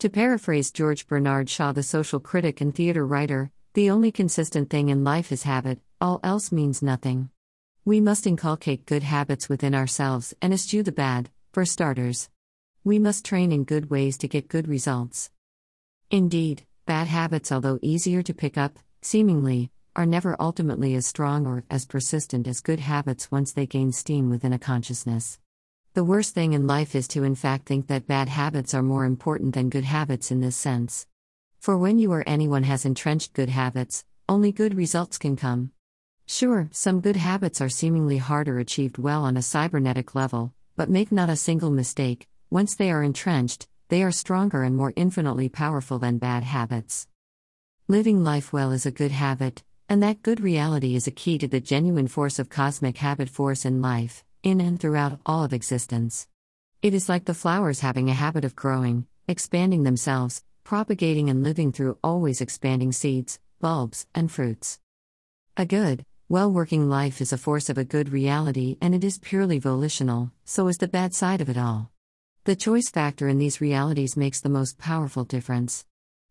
To paraphrase George Bernard Shaw, the social critic and theater writer, the only consistent thing in life is habit, all else means nothing. We must inculcate good habits within ourselves and eschew the bad, for starters. We must train in good ways to get good results. Indeed, bad habits, although easier to pick up, seemingly, are never ultimately as strong or as persistent as good habits once they gain steam within a consciousness. The worst thing in life is to, in fact, think that bad habits are more important than good habits in this sense. For when you or anyone has entrenched good habits, only good results can come. Sure, some good habits are seemingly harder achieved well on a cybernetic level, but make not a single mistake, once they are entrenched, they are stronger and more infinitely powerful than bad habits. Living life well is a good habit, and that good reality is a key to the genuine force of cosmic habit force in life in and throughout all of existence. It is like the flowers having a habit of growing, expanding themselves, propagating and living through always expanding seeds, bulbs, and fruits. A good, well working life is a force of a good reality and it is purely volitional, so is the bad side of it all. The choice factor in these realities makes the most powerful difference.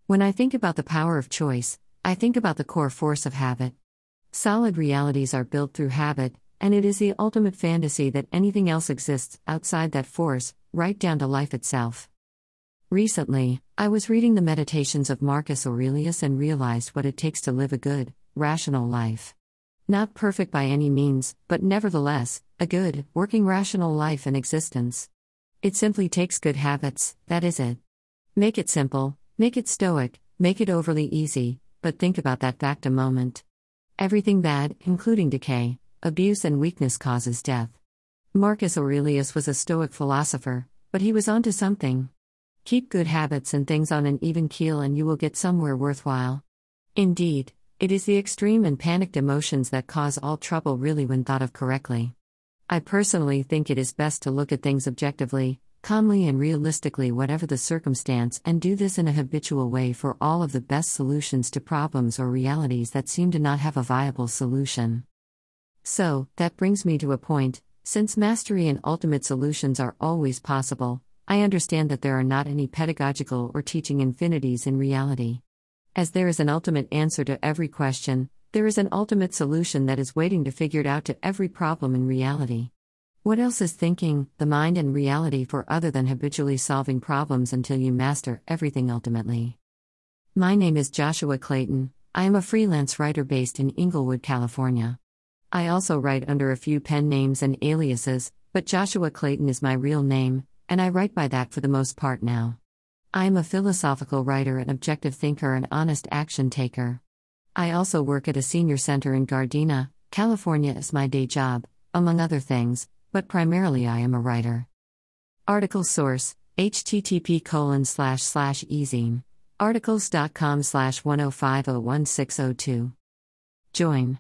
When I think about the power of choice, I think about the core force of habit. Solid realities are built through habit, and it is the ultimate fantasy that anything else exists outside that force, right down to life itself. Recently, I was reading the Meditations of Marcus Aurelius and realized what it takes to live a good, rational life. Not perfect by any means, but nevertheless, a good, working rational life in existence. It simply takes good habits, that is it. Make it simple, make it stoic, make it overly easy, but think about that fact a moment. Everything bad, including decay, abuse and weakness causes death. Marcus Aurelius was a Stoic philosopher, but he was onto something. Keep good habits and things on an even keel, and you will get somewhere worthwhile. Indeed, it is the extreme and panicked emotions that cause all trouble, really, when thought of correctly. I personally think it is best to look at things objectively, calmly, and realistically, whatever the circumstance, and do this in a habitual way for all of the best solutions to problems or realities that seem to not have a viable solution. So, that brings me to a point since mastery and ultimate solutions are always possible, I understand that there are not any pedagogical or teaching infinities in reality. As there is an ultimate answer to every question, there is an ultimate solution that is waiting to figure it out to every problem in reality. What else is thinking, the mind, and reality for other than habitually solving problems until you master everything ultimately? My name is Joshua Clayton. I am a freelance writer based in Inglewood, California. I also write under a few pen names and aliases, but Joshua Clayton is my real name, and I write by that for the most part now. I am a philosophical writer, an objective thinker, and honest action taker. I also work at a senior center in Gardena, California as my day job, among other things, but primarily I am a writer. Article source http colon slash slash articles.com slash 105011602 join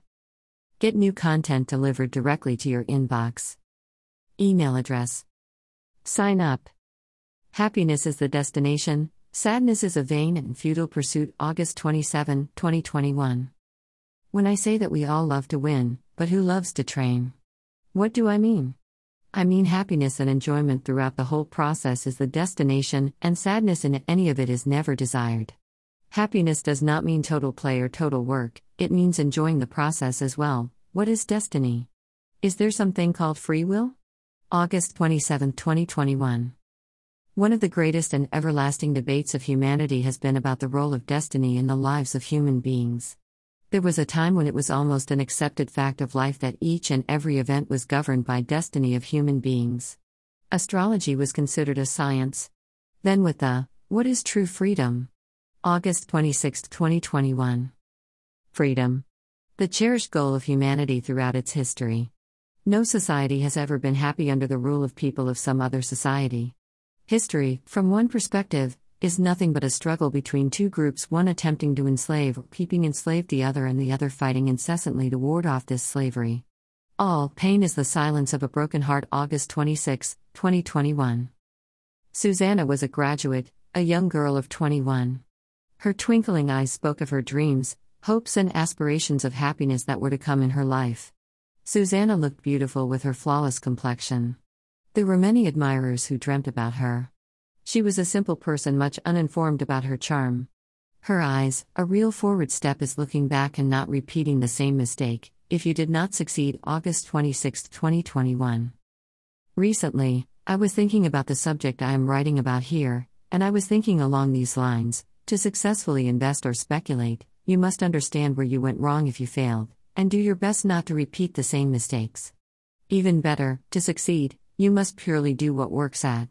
Get new content delivered directly to your inbox. Email address. Sign up. Happiness is the destination, sadness is a vain and futile pursuit. August 27, 2021. When I say that we all love to win, but who loves to train? What do I mean? I mean happiness and enjoyment throughout the whole process is the destination, and sadness in any of it is never desired. Happiness does not mean total play or total work, it means enjoying the process as well. What is destiny? Is there something called free will? August 27, 2021. One of the greatest and everlasting debates of humanity has been about the role of destiny in the lives of human beings. There was a time when it was almost an accepted fact of life that each and every event was governed by destiny of human beings. Astrology was considered a science. Then with the What is True Freedom? August 26, 2021. Freedom. The cherished goal of humanity throughout its history. No society has ever been happy under the rule of people of some other society. History, from one perspective, is nothing but a struggle between two groups, one attempting to enslave or keeping enslaved the other, and the other fighting incessantly to ward off this slavery. All pain is the silence of a broken heart. August 26, 2021. Susanna was a graduate, a young girl of 21. Her twinkling eyes spoke of her dreams, hopes, and aspirations of happiness that were to come in her life. Susanna looked beautiful with her flawless complexion. There were many admirers who dreamt about her. She was a simple person, much uninformed about her charm. Her eyes, a real forward step is looking back and not repeating the same mistake. If you did not succeed, August 26, 2021. Recently, I was thinking about the subject I am writing about here, and I was thinking along these lines to successfully invest or speculate, you must understand where you went wrong if you failed, and do your best not to repeat the same mistakes. Even better, to succeed, you must purely do what works at